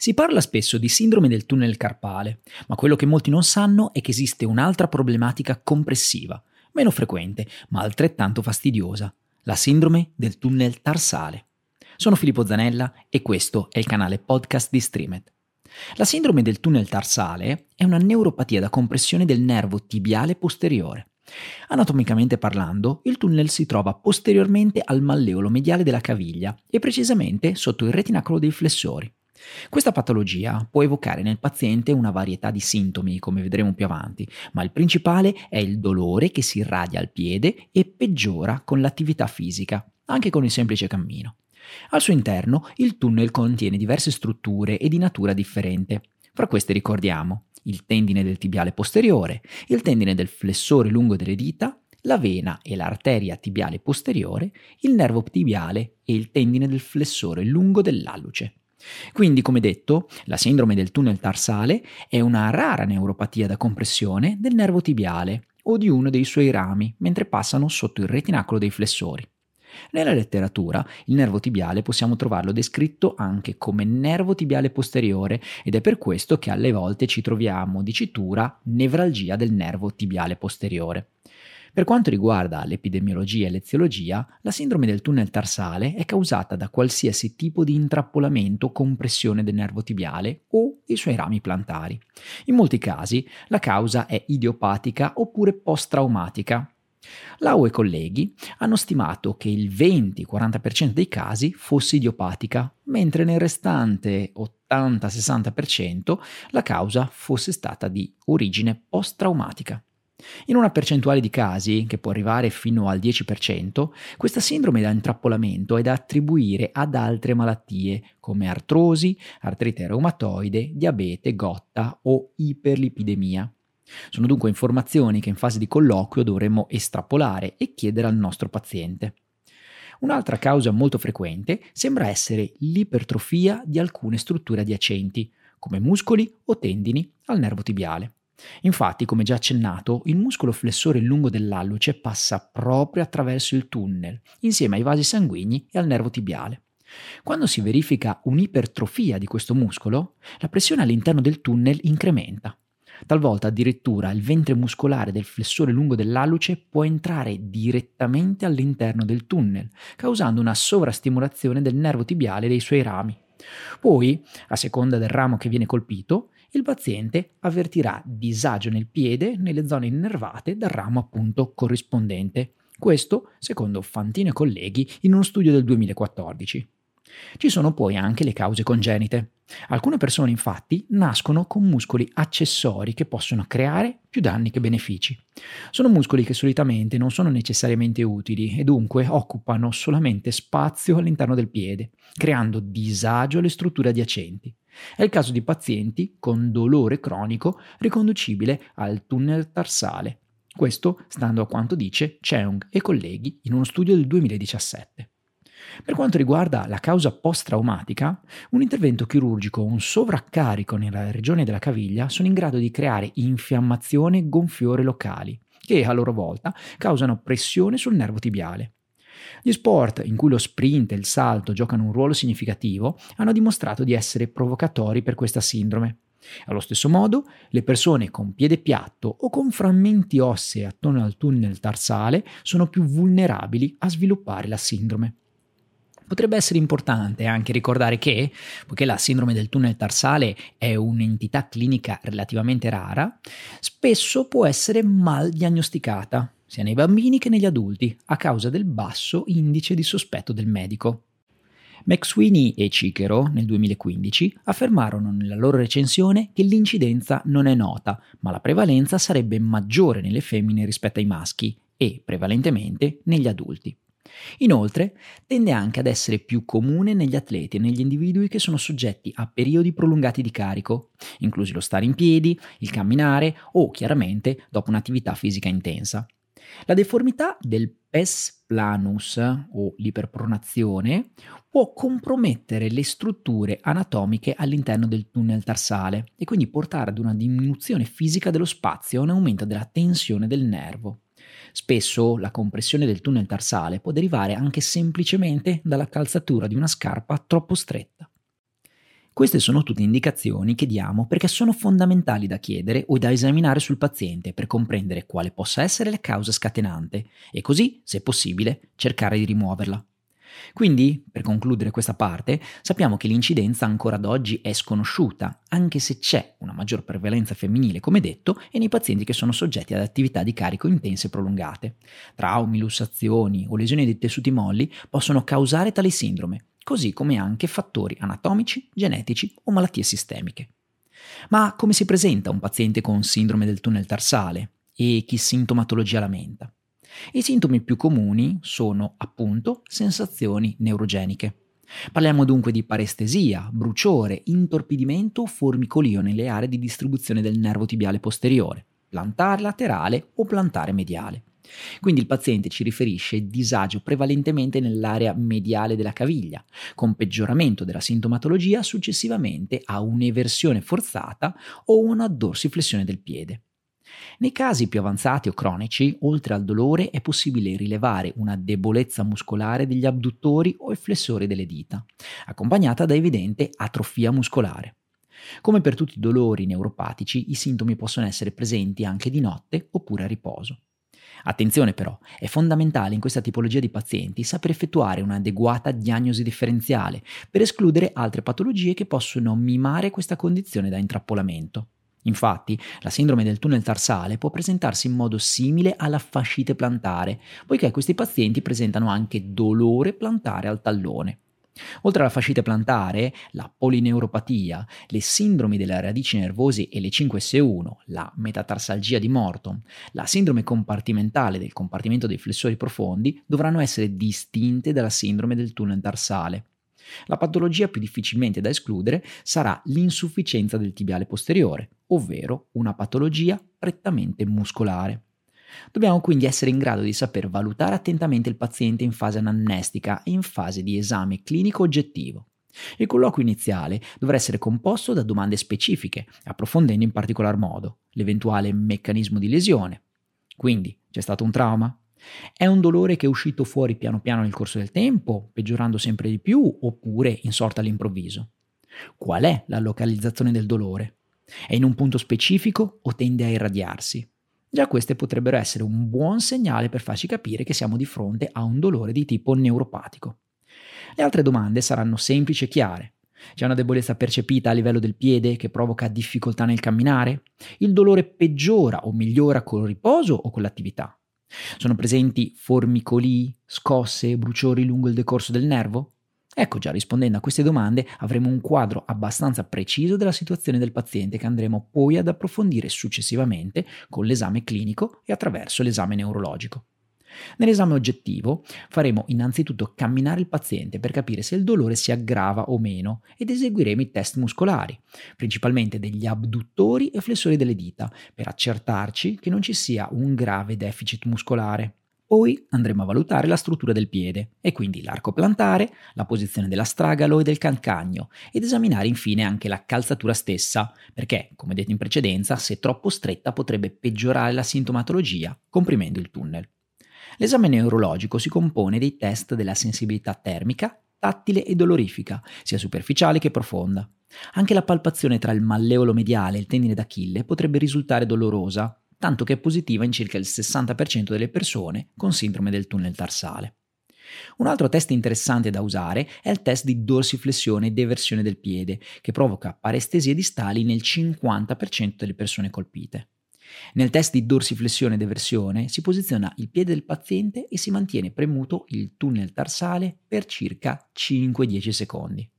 Si parla spesso di sindrome del tunnel carpale, ma quello che molti non sanno è che esiste un'altra problematica compressiva, meno frequente, ma altrettanto fastidiosa, la sindrome del tunnel tarsale. Sono Filippo Zanella e questo è il canale podcast di Streamed. La sindrome del tunnel tarsale è una neuropatia da compressione del nervo tibiale posteriore. Anatomicamente parlando, il tunnel si trova posteriormente al malleolo mediale della caviglia e precisamente sotto il retinacolo dei flessori. Questa patologia può evocare nel paziente una varietà di sintomi, come vedremo più avanti, ma il principale è il dolore che si irradia al piede e peggiora con l'attività fisica, anche con il semplice cammino. Al suo interno il tunnel contiene diverse strutture e di natura differente. Fra queste ricordiamo il tendine del tibiale posteriore, il tendine del flessore lungo delle dita, la vena e l'arteria tibiale posteriore, il nervo tibiale e il tendine del flessore lungo dell'alluce. Quindi, come detto, la sindrome del tunnel tarsale è una rara neuropatia da compressione del nervo tibiale o di uno dei suoi rami mentre passano sotto il retinacolo dei flessori. Nella letteratura il nervo tibiale possiamo trovarlo descritto anche come nervo tibiale posteriore ed è per questo che alle volte ci troviamo dicitura nevralgia del nervo tibiale posteriore. Per quanto riguarda l'epidemiologia e l'eziologia, la sindrome del tunnel tarsale è causata da qualsiasi tipo di intrappolamento o compressione del nervo tibiale o dei suoi rami plantari. In molti casi la causa è idiopatica oppure post-traumatica. Lau e colleghi hanno stimato che il 20-40% dei casi fosse idiopatica, mentre nel restante 80-60% la causa fosse stata di origine post-traumatica. In una percentuale di casi, che può arrivare fino al 10%, questa sindrome da intrappolamento è da attribuire ad altre malattie come artrosi, artrite reumatoide, diabete, gotta o iperlipidemia. Sono dunque informazioni che in fase di colloquio dovremmo estrapolare e chiedere al nostro paziente. Un'altra causa molto frequente sembra essere l'ipertrofia di alcune strutture adiacenti, come muscoli o tendini al nervo tibiale. Infatti, come già accennato, il muscolo flessore lungo dell'alluce passa proprio attraverso il tunnel, insieme ai vasi sanguigni e al nervo tibiale. Quando si verifica un'ipertrofia di questo muscolo, la pressione all'interno del tunnel incrementa. Talvolta addirittura il ventre muscolare del flessore lungo dell'alluce può entrare direttamente all'interno del tunnel, causando una sovrastimolazione del nervo tibiale e dei suoi rami. Poi, a seconda del ramo che viene colpito, il paziente avvertirà disagio nel piede nelle zone innervate dal ramo appunto corrispondente. Questo secondo Fantino e colleghi in uno studio del 2014. Ci sono poi anche le cause congenite. Alcune persone infatti nascono con muscoli accessori che possono creare più danni che benefici. Sono muscoli che solitamente non sono necessariamente utili e dunque occupano solamente spazio all'interno del piede, creando disagio alle strutture adiacenti. È il caso di pazienti con dolore cronico riconducibile al tunnel tarsale. Questo stando a quanto dice Cheung e colleghi in uno studio del 2017. Per quanto riguarda la causa post-traumatica, un intervento chirurgico o un sovraccarico nella regione della caviglia sono in grado di creare infiammazione e gonfiore locali, che a loro volta causano pressione sul nervo tibiale. Gli sport in cui lo sprint e il salto giocano un ruolo significativo hanno dimostrato di essere provocatori per questa sindrome. Allo stesso modo, le persone con piede piatto o con frammenti ossei attorno al tunnel tarsale sono più vulnerabili a sviluppare la sindrome. Potrebbe essere importante anche ricordare che, poiché la sindrome del tunnel tarsale è un'entità clinica relativamente rara, spesso può essere mal diagnosticata, sia nei bambini che negli adulti, a causa del basso indice di sospetto del medico. McSweeney e Cicero nel 2015 affermarono nella loro recensione che l'incidenza non è nota, ma la prevalenza sarebbe maggiore nelle femmine rispetto ai maschi e, prevalentemente, negli adulti. Inoltre, tende anche ad essere più comune negli atleti e negli individui che sono soggetti a periodi prolungati di carico, inclusi lo stare in piedi, il camminare o, chiaramente, dopo un'attività fisica intensa. La deformità del pes planus o l'iperpronazione può compromettere le strutture anatomiche all'interno del tunnel tarsale e quindi portare ad una diminuzione fisica dello spazio e un aumento della tensione del nervo. Spesso la compressione del tunnel tarsale può derivare anche semplicemente dalla calzatura di una scarpa troppo stretta. Queste sono tutte indicazioni che diamo perché sono fondamentali da chiedere o da esaminare sul paziente per comprendere quale possa essere la causa scatenante e così, se possibile, cercare di rimuoverla. Quindi, per concludere questa parte, sappiamo che l'incidenza ancora ad oggi è sconosciuta, anche se c'è una maggior prevalenza femminile, come detto, e nei pazienti che sono soggetti ad attività di carico intense e prolungate. Traumi, lussazioni o lesioni dei tessuti molli possono causare tale sindrome, così come anche fattori anatomici, genetici o malattie sistemiche. Ma come si presenta un paziente con sindrome del tunnel tarsale e che sintomatologia lamenta? I sintomi più comuni sono appunto sensazioni neurogeniche. Parliamo dunque di parestesia, bruciore, intorpidimento o formicolio nelle aree di distribuzione del nervo tibiale posteriore, plantare laterale o plantare mediale. Quindi il paziente ci riferisce disagio prevalentemente nell'area mediale della caviglia, con peggioramento della sintomatologia successivamente a un'eversione forzata o una dorsiflessione del piede. Nei casi più avanzati o cronici, oltre al dolore, è possibile rilevare una debolezza muscolare degli abduttori o i flessori delle dita, accompagnata da evidente atrofia muscolare. Come per tutti i dolori neuropatici, i sintomi possono essere presenti anche di notte oppure a riposo. Attenzione però, è fondamentale in questa tipologia di pazienti saper effettuare un'adeguata diagnosi differenziale per escludere altre patologie che possono mimare questa condizione da intrappolamento. Infatti, la sindrome del tunnel tarsale può presentarsi in modo simile alla fascite plantare, poiché questi pazienti presentano anche dolore plantare al tallone. Oltre alla fascite plantare, la polineuropatia, le sindromi delle radici nervose e le 5S1, la metatarsalgia di Morton, la sindrome compartimentale del compartimento dei flessori profondi dovranno essere distinte dalla sindrome del tunnel tarsale. La patologia più difficilmente da escludere sarà l'insufficienza del tibiale posteriore, ovvero una patologia prettamente muscolare. Dobbiamo quindi essere in grado di saper valutare attentamente il paziente in fase anamnestica e in fase di esame clinico oggettivo. Il colloquio iniziale dovrà essere composto da domande specifiche, approfondendo in particolar modo l'eventuale meccanismo di lesione. Quindi, c'è stato un trauma? È un dolore che è uscito fuori piano piano nel corso del tempo, peggiorando sempre di più, oppure insorta all'improvviso? Qual è la localizzazione del dolore? È in un punto specifico o tende a irradiarsi? Già queste potrebbero essere un buon segnale per farci capire che siamo di fronte a un dolore di tipo neuropatico. Le altre domande saranno semplici e chiare. C'è una debolezza percepita a livello del piede che provoca difficoltà nel camminare? Il dolore peggiora o migliora col riposo o con l'attività? Sono presenti formicoli, scosse, bruciori lungo il decorso del nervo? Ecco già, rispondendo a queste domande avremo un quadro abbastanza preciso della situazione del paziente che andremo poi ad approfondire successivamente con l'esame clinico e attraverso l'esame neurologico. Nell'esame oggettivo faremo innanzitutto camminare il paziente per capire se il dolore si aggrava o meno ed eseguiremo i test muscolari, principalmente degli abduttori e flessori delle dita, per accertarci che non ci sia un grave deficit muscolare. Poi andremo a valutare la struttura del piede e quindi l'arco plantare, la posizione dell'astragalo e del calcagno ed esaminare infine anche la calzatura stessa, perché, come detto in precedenza, se troppo stretta potrebbe peggiorare la sintomatologia, comprimendo il tunnel. L'esame neurologico si compone dei test della sensibilità termica, tattile e dolorifica, sia superficiale che profonda. Anche la palpazione tra il malleolo mediale e il tendine d'Achille potrebbe risultare dolorosa, tanto che è positiva in circa il 60% delle persone con sindrome del tunnel tarsale. Un altro test interessante da usare è il test di dorsiflessione e deversione del piede, che provoca parestesie distali nel 50% delle persone colpite. Nel test di dorsiflessione e deversione si posiziona il piede del paziente e si mantiene premuto il tunnel tarsale per circa 5-10 secondi.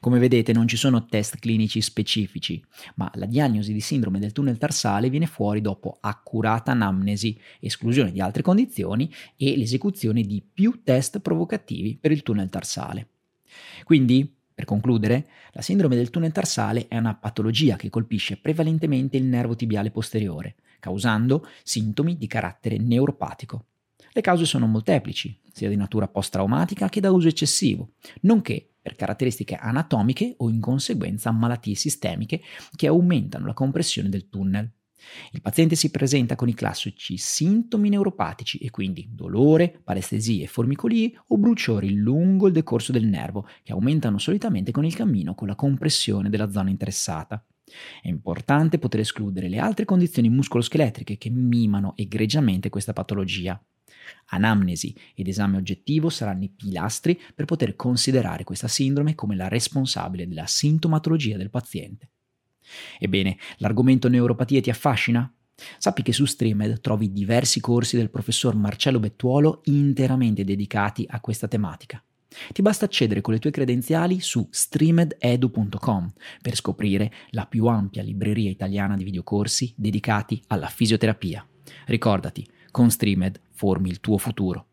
Come vedete non ci sono test clinici specifici, ma la diagnosi di sindrome del tunnel tarsale viene fuori dopo accurata anamnesi, esclusione di altre condizioni e l'esecuzione di più test provocativi per il tunnel tarsale. Quindi, per concludere, la sindrome del tunnel tarsale è una patologia che colpisce prevalentemente il nervo tibiale posteriore, causando sintomi di carattere neuropatico. Le cause sono molteplici, sia di natura post-traumatica che da uso eccessivo, nonché per caratteristiche anatomiche o in conseguenza malattie sistemiche che aumentano la compressione del tunnel. Il paziente si presenta con i classici sintomi neuropatici e quindi dolore, palestesie, formicolii o bruciori lungo il decorso del nervo che aumentano solitamente con il cammino con la compressione della zona interessata. È importante poter escludere le altre condizioni muscoloscheletriche che mimano egregiamente questa patologia. Anamnesi ed esame oggettivo saranno i pilastri per poter considerare questa sindrome come la responsabile della sintomatologia del paziente. Ebbene, l'argomento neuropatie ti affascina? Sappi che su Streamed trovi diversi corsi del professor Marcello Bettuolo interamente dedicati a questa tematica. Ti basta accedere con le tue credenziali su streamededu.com per scoprire la più ampia libreria italiana di videocorsi dedicati alla fisioterapia. Ricordati, con Streamed formi il tuo futuro.